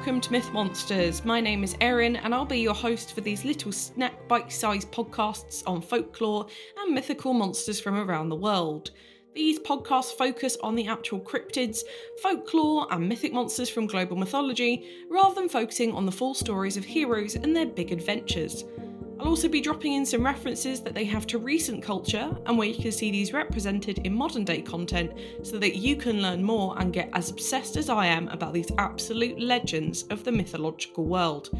welcome to Myth Monsters. My name is Erin, and I'll be your host for these little snack bite sized podcasts on folklore and mythical monsters from around the world. These podcasts focus on the actual cryptids, folklore, and mythic monsters from global mythology, rather than focusing on the full stories of heroes and their big adventures. I'll also be dropping in some references that they have to recent culture and where you can see these represented in modern day content so that you can learn more and get as obsessed as I am about these absolute legends of the mythological world.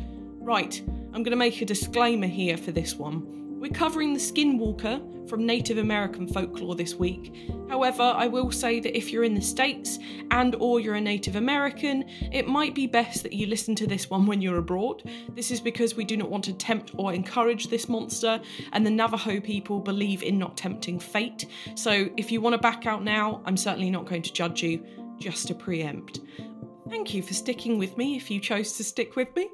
Right, I'm going to make a disclaimer here for this one. We're covering the Skinwalker from Native American folklore this week. However, I will say that if you're in the States and or you're a Native American, it might be best that you listen to this one when you're abroad. This is because we do not want to tempt or encourage this monster, and the Navajo people believe in not tempting fate. So if you want to back out now, I'm certainly not going to judge you, just to preempt. Thank you for sticking with me if you chose to stick with me.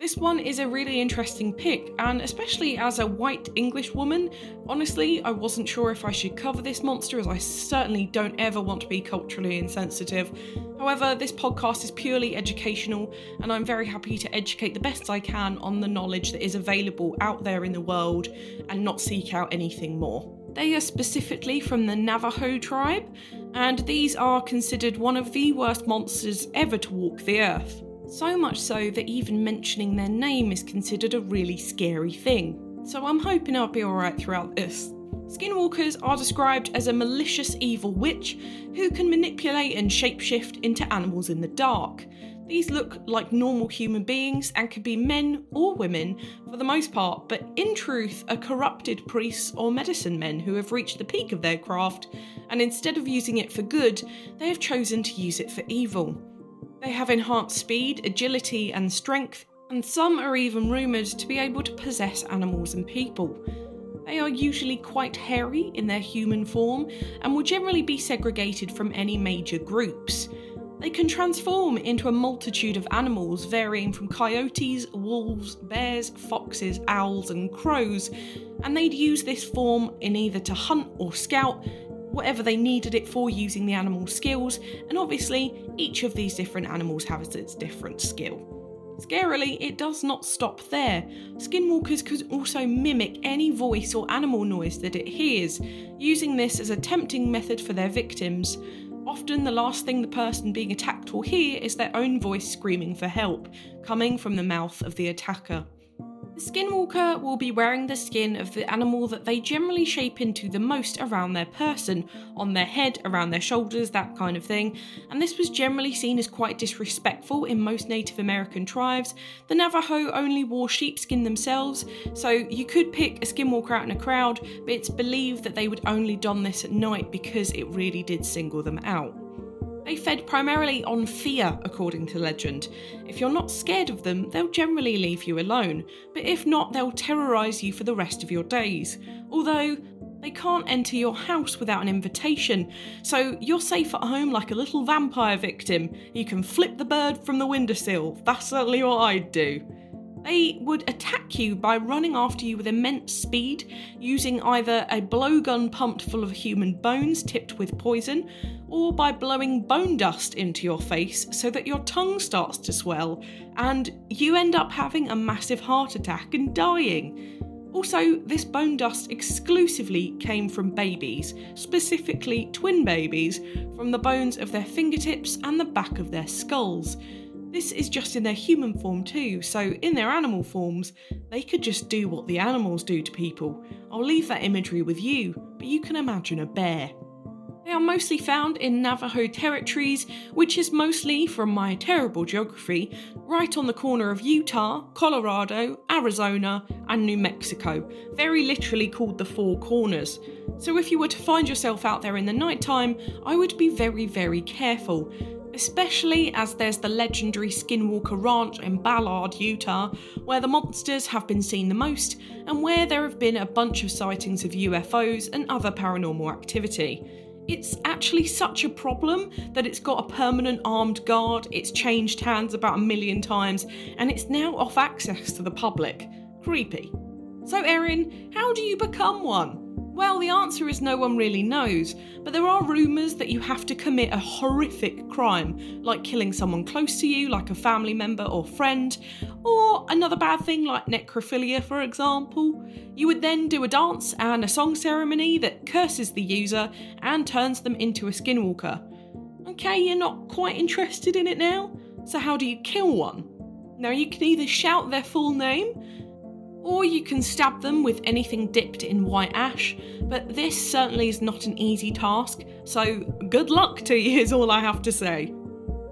This one is a really interesting pick, and especially as a white English woman, honestly, I wasn't sure if I should cover this monster as I certainly don't ever want to be culturally insensitive. However, this podcast is purely educational, and I'm very happy to educate the best I can on the knowledge that is available out there in the world and not seek out anything more. They are specifically from the Navajo tribe, and these are considered one of the worst monsters ever to walk the earth. So much so that even mentioning their name is considered a really scary thing. So I'm hoping I'll be alright throughout this. Skinwalkers are described as a malicious evil witch who can manipulate and shapeshift into animals in the dark. These look like normal human beings and could be men or women for the most part, but in truth are corrupted priests or medicine men who have reached the peak of their craft, and instead of using it for good, they have chosen to use it for evil. They have enhanced speed, agility, and strength, and some are even rumoured to be able to possess animals and people. They are usually quite hairy in their human form and will generally be segregated from any major groups. They can transform into a multitude of animals, varying from coyotes, wolves, bears, foxes, owls, and crows, and they'd use this form in either to hunt or scout, whatever they needed it for using the animal's skills, and obviously, each of these different animals has its different skill. Scarily, it does not stop there. Skinwalkers could also mimic any voice or animal noise that it hears, using this as a tempting method for their victims. Often, the last thing the person being attacked will hear is their own voice screaming for help, coming from the mouth of the attacker. The skinwalker will be wearing the skin of the animal that they generally shape into the most around their person, on their head, around their shoulders, that kind of thing, and this was generally seen as quite disrespectful in most Native American tribes. The Navajo only wore sheepskin themselves, so you could pick a skinwalker out in a crowd, but it's believed that they would only don this at night because it really did single them out. They fed primarily on fear, according to legend. If you're not scared of them, they'll generally leave you alone, but if not, they'll terrorise you for the rest of your days. Although, they can't enter your house without an invitation, so you're safe at home like a little vampire victim. You can flip the bird from the windowsill. That's certainly what I'd do. They would attack you by running after you with immense speed, using either a blowgun pumped full of human bones tipped with poison, or by blowing bone dust into your face so that your tongue starts to swell and you end up having a massive heart attack and dying. Also, this bone dust exclusively came from babies, specifically twin babies, from the bones of their fingertips and the back of their skulls. This is just in their human form too, so in their animal forms, they could just do what the animals do to people. I'll leave that imagery with you, but you can imagine a bear. They are mostly found in Navajo territories, which is mostly, from my terrible geography, right on the corner of Utah, Colorado, Arizona, and New Mexico, very literally called the Four Corners. So if you were to find yourself out there in the nighttime, I would be very, very careful especially as there's the legendary Skinwalker Ranch in Ballard, Utah, where the monsters have been seen the most, and where there have been a bunch of sightings of UFOs and other paranormal activity. It's actually such a problem that it's got a permanent armed guard, it's changed hands about a million times, and it's now off access to the public. Creepy. So, Erin, how do you become one? Well, the answer is no one really knows, but there are rumours that you have to commit a horrific crime, like killing someone close to you, like a family member or friend, or another bad thing like necrophilia, for example. You would then do a dance and a song ceremony that curses the user and turns them into a skinwalker. Okay, you're not quite interested in it now? So, how do you kill one? Now, you can either shout their full name, or you can stab them with anything dipped in white ash, but this certainly is not an easy task, so good luck to you, is all I have to say.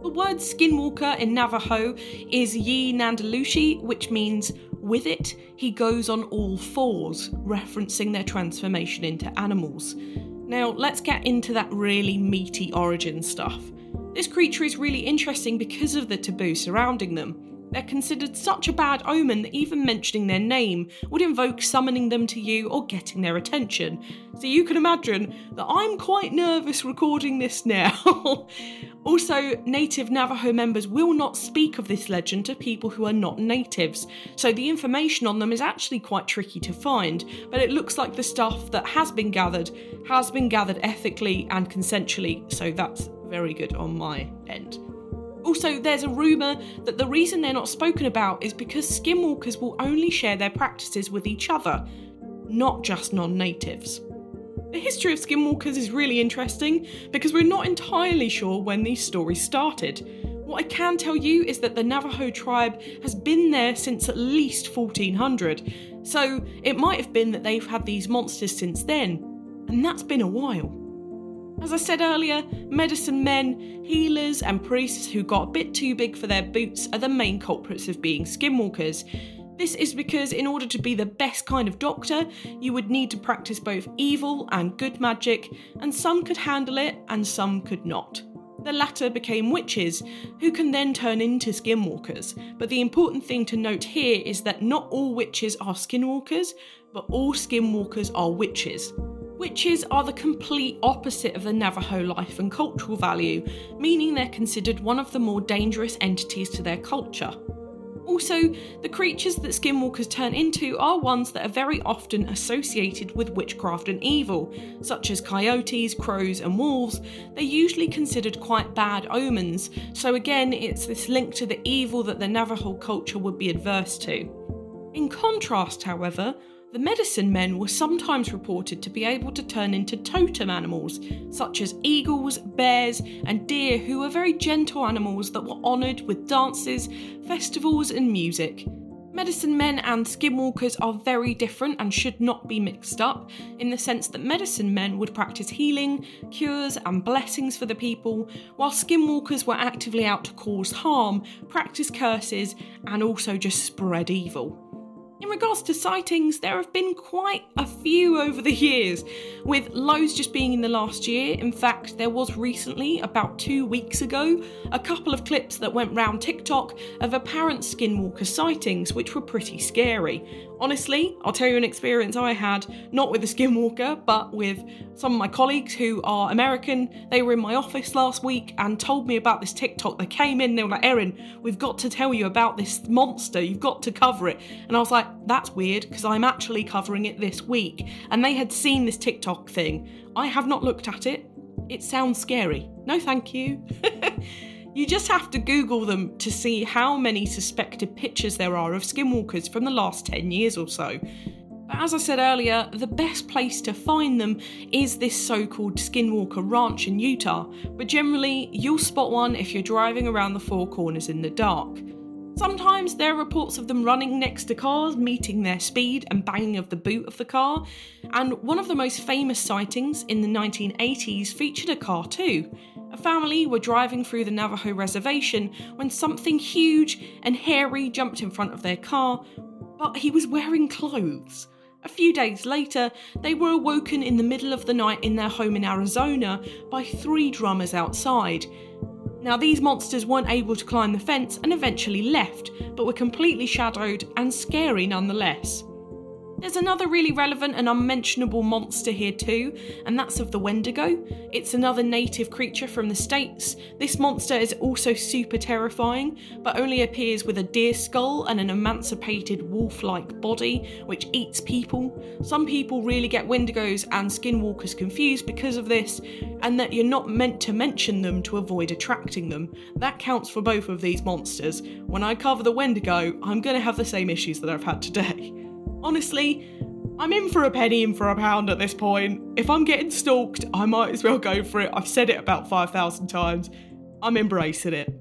The word skinwalker in Navajo is yee naaldlooshii, which means with it, he goes on all fours, referencing their transformation into animals. Now, let's get into that really meaty origin stuff. This creature is really interesting because of the taboo surrounding them. They're considered such a bad omen that even mentioning their name would invoke summoning them to you or getting their attention. So you can imagine that I'm quite nervous recording this now. also, native Navajo members will not speak of this legend to people who are not natives, so the information on them is actually quite tricky to find, but it looks like the stuff that has been gathered has been gathered ethically and consensually, so that's very good on my end. Also, there's a rumour that the reason they're not spoken about is because skinwalkers will only share their practices with each other, not just non natives. The history of skinwalkers is really interesting because we're not entirely sure when these stories started. What I can tell you is that the Navajo tribe has been there since at least 1400, so it might have been that they've had these monsters since then, and that's been a while. As I said earlier, medicine men, healers, and priests who got a bit too big for their boots are the main culprits of being skinwalkers. This is because, in order to be the best kind of doctor, you would need to practice both evil and good magic, and some could handle it and some could not. The latter became witches, who can then turn into skinwalkers. But the important thing to note here is that not all witches are skinwalkers, but all skinwalkers are witches. Witches are the complete opposite of the Navajo life and cultural value, meaning they're considered one of the more dangerous entities to their culture. Also, the creatures that skinwalkers turn into are ones that are very often associated with witchcraft and evil, such as coyotes, crows, and wolves. They're usually considered quite bad omens, so again, it's this link to the evil that the Navajo culture would be adverse to. In contrast, however, the medicine men were sometimes reported to be able to turn into totem animals, such as eagles, bears, and deer, who were very gentle animals that were honoured with dances, festivals, and music. Medicine men and skinwalkers are very different and should not be mixed up, in the sense that medicine men would practice healing, cures, and blessings for the people, while skinwalkers were actively out to cause harm, practice curses, and also just spread evil. In regards to sightings, there have been quite a few over the years, with lows just being in the last year. In fact, there was recently, about two weeks ago, a couple of clips that went round TikTok of apparent skinwalker sightings, which were pretty scary. Honestly, I'll tell you an experience I had, not with a skinwalker, but with some of my colleagues who are American. They were in my office last week and told me about this TikTok. They came in, they were like, Erin, we've got to tell you about this monster, you've got to cover it. And I was like, that's weird because I'm actually covering it this week. And they had seen this TikTok thing. I have not looked at it. It sounds scary. No, thank you. You just have to Google them to see how many suspected pictures there are of skinwalkers from the last 10 years or so. But as I said earlier, the best place to find them is this so called Skinwalker Ranch in Utah, but generally you'll spot one if you're driving around the Four Corners in the dark. Sometimes there are reports of them running next to cars, meeting their speed and banging of the boot of the car, and one of the most famous sightings in the 1980s featured a car too. A family were driving through the Navajo reservation when something huge and hairy jumped in front of their car, but he was wearing clothes. A few days later, they were awoken in the middle of the night in their home in Arizona by three drummers outside. Now, these monsters weren't able to climb the fence and eventually left, but were completely shadowed and scary nonetheless. There's another really relevant and unmentionable monster here too, and that's of the Wendigo. It's another native creature from the States. This monster is also super terrifying, but only appears with a deer skull and an emancipated wolf like body, which eats people. Some people really get Wendigos and Skinwalkers confused because of this, and that you're not meant to mention them to avoid attracting them. That counts for both of these monsters. When I cover the Wendigo, I'm gonna have the same issues that I've had today. Honestly, I'm in for a penny in for a pound at this point. If I'm getting stalked, I might as well go for it. I've said it about 5,000 times. I'm embracing it.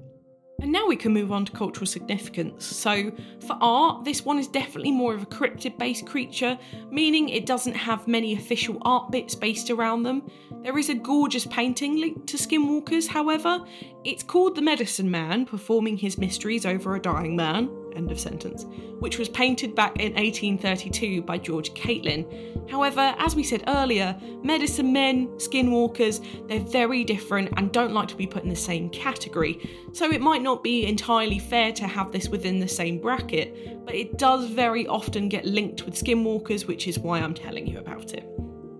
And now we can move on to cultural significance. So, for art, this one is definitely more of a cryptid based creature, meaning it doesn't have many official art bits based around them. There is a gorgeous painting linked to Skinwalkers, however. It's called The Medicine Man, performing his mysteries over a dying man end of sentence, which was painted back in 1832 by George Catlin. However, as we said earlier, medicine men, skinwalkers, they're very different and don't like to be put in the same category, so it might not be entirely fair to have this within the same bracket, but it does very often get linked with skinwalkers, which is why I'm telling you about it.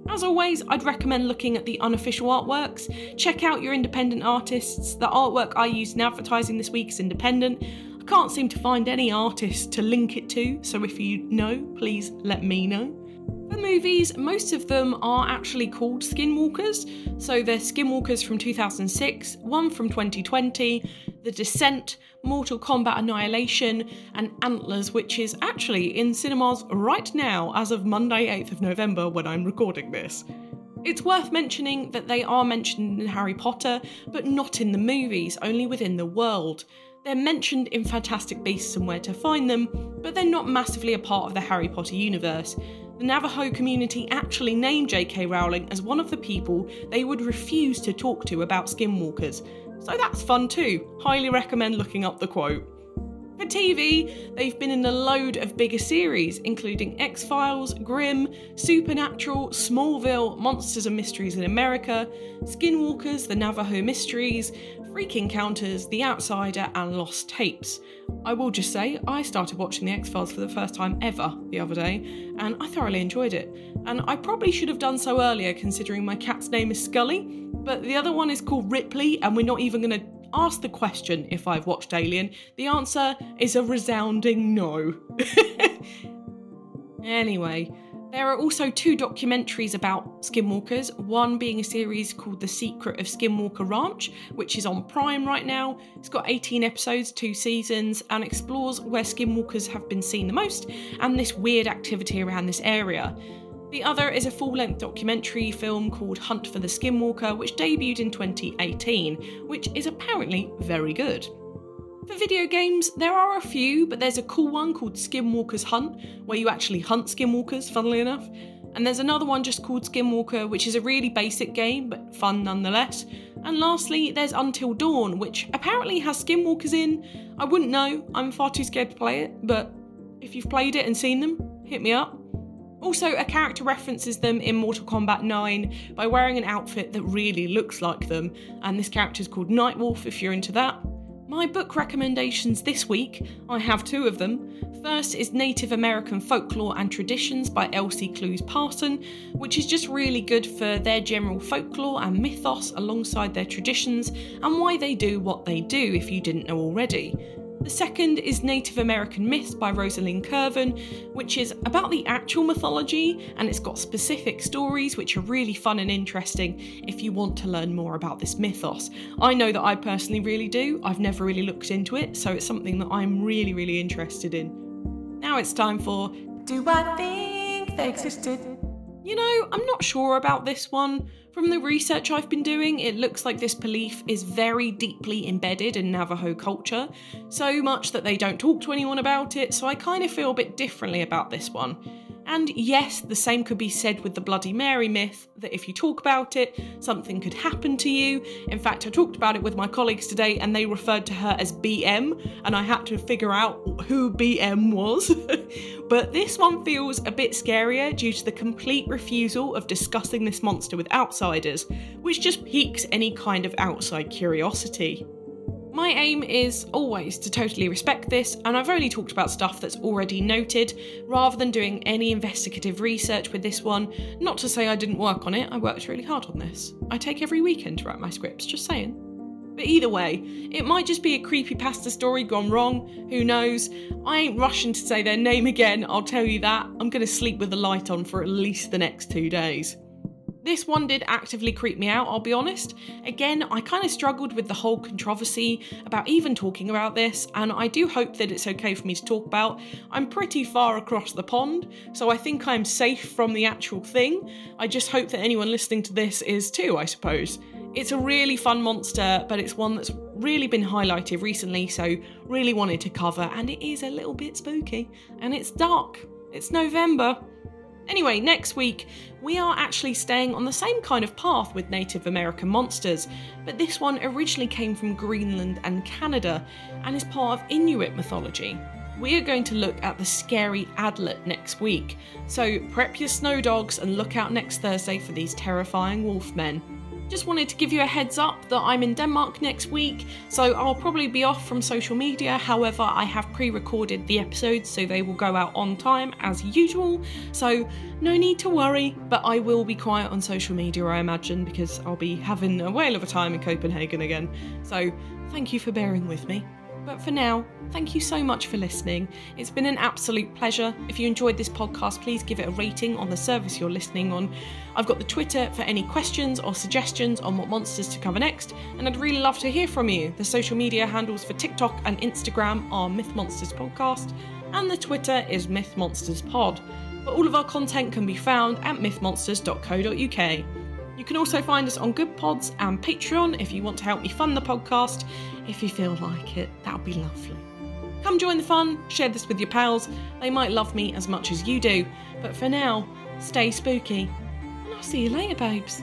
As always, I'd recommend looking at the unofficial artworks. Check out your independent artists. The artwork I used in advertising this week is independent can't seem to find any artist to link it to, so if you know, please let me know. For movies, most of them are actually called Skinwalkers. So they're Skinwalkers from 2006, one from 2020, The Descent, Mortal Kombat Annihilation, and Antlers, which is actually in cinemas right now as of Monday, 8th of November, when I'm recording this. It's worth mentioning that they are mentioned in Harry Potter, but not in the movies, only within the world. They're mentioned in Fantastic Beasts and Where to Find Them, but they're not massively a part of the Harry Potter universe. The Navajo community actually named J.K. Rowling as one of the people they would refuse to talk to about skinwalkers, so that's fun too. Highly recommend looking up the quote. For TV, they've been in a load of bigger series, including X Files, Grimm, Supernatural, Smallville, Monsters and Mysteries in America, Skinwalkers, The Navajo Mysteries, Freak Encounters, The Outsider, and Lost Tapes. I will just say, I started watching The X Files for the first time ever the other day, and I thoroughly enjoyed it. And I probably should have done so earlier considering my cat's name is Scully, but the other one is called Ripley, and we're not even going to ask the question if I've watched Alien, the answer is a resounding no. anyway, there are also two documentaries about skinwalkers, one being a series called The Secret of Skinwalker Ranch, which is on Prime right now. It's got 18 episodes, two seasons, and explores where skinwalkers have been seen the most and this weird activity around this area. The other is a full length documentary film called Hunt for the Skinwalker, which debuted in 2018, which is apparently very good. For video games, there are a few, but there's a cool one called Skinwalker's Hunt, where you actually hunt skinwalkers, funnily enough. And there's another one just called Skinwalker, which is a really basic game, but fun nonetheless. And lastly, there's Until Dawn, which apparently has skinwalkers in. I wouldn't know, I'm far too scared to play it, but if you've played it and seen them, hit me up. Also, a character references them in Mortal Kombat 9 by wearing an outfit that really looks like them, and this character is called Nightwolf if you're into that. My book recommendations this week, I have two of them. First is Native American Folklore and Traditions by Elsie Clews Parson, which is just really good for their general folklore and mythos alongside their traditions and why they do what they do if you didn't know already. The second is Native American Myths by Rosalind Kerven, which is about the actual mythology and it's got specific stories which are really fun and interesting if you want to learn more about this mythos. I know that I personally really do, I've never really looked into it, so it's something that I'm really, really interested in. Now it's time for Do I Think They Existed? You know, I'm not sure about this one. From the research I've been doing, it looks like this belief is very deeply embedded in Navajo culture, so much that they don't talk to anyone about it, so I kind of feel a bit differently about this one. And yes, the same could be said with the Bloody Mary myth that if you talk about it, something could happen to you. In fact, I talked about it with my colleagues today and they referred to her as BM, and I had to figure out who BM was. but this one feels a bit scarier due to the complete refusal of discussing this monster with outsiders, which just piques any kind of outside curiosity. My aim is always to totally respect this, and I've only talked about stuff that's already noted, rather than doing any investigative research with this one. Not to say I didn't work on it, I worked really hard on this. I take every weekend to write my scripts, just saying. But either way, it might just be a creepy pasta story gone wrong, who knows? I ain't rushing to say their name again, I'll tell you that. I'm gonna sleep with the light on for at least the next two days. This one did actively creep me out, I'll be honest. Again, I kind of struggled with the whole controversy about even talking about this, and I do hope that it's okay for me to talk about. I'm pretty far across the pond, so I think I'm safe from the actual thing. I just hope that anyone listening to this is too, I suppose. It's a really fun monster, but it's one that's really been highlighted recently, so really wanted to cover, and it is a little bit spooky. And it's dark. It's November. Anyway, next week, we are actually staying on the same kind of path with Native American monsters, but this one originally came from Greenland and Canada and is part of Inuit mythology. We are going to look at the scary Adlet next week, so prep your snow dogs and look out next Thursday for these terrifying wolfmen. Just wanted to give you a heads up that I'm in Denmark next week, so I'll probably be off from social media. However, I have pre recorded the episodes, so they will go out on time as usual. So, no need to worry, but I will be quiet on social media, I imagine, because I'll be having a whale of a time in Copenhagen again. So, thank you for bearing with me. But for now, thank you so much for listening. It's been an absolute pleasure. If you enjoyed this podcast, please give it a rating on the service you're listening on. I've got the Twitter for any questions or suggestions on what monsters to cover next, and I'd really love to hear from you. The social media handles for TikTok and Instagram are Myth Monsters Podcast, and the Twitter is Myth Monsters Pod. But all of our content can be found at mythmonsters.co.uk. You can also find us on Good Pods and Patreon if you want to help me fund the podcast. If you feel like it, that would be lovely. Come join the fun, share this with your pals. They might love me as much as you do. But for now, stay spooky. And I'll see you later, babes.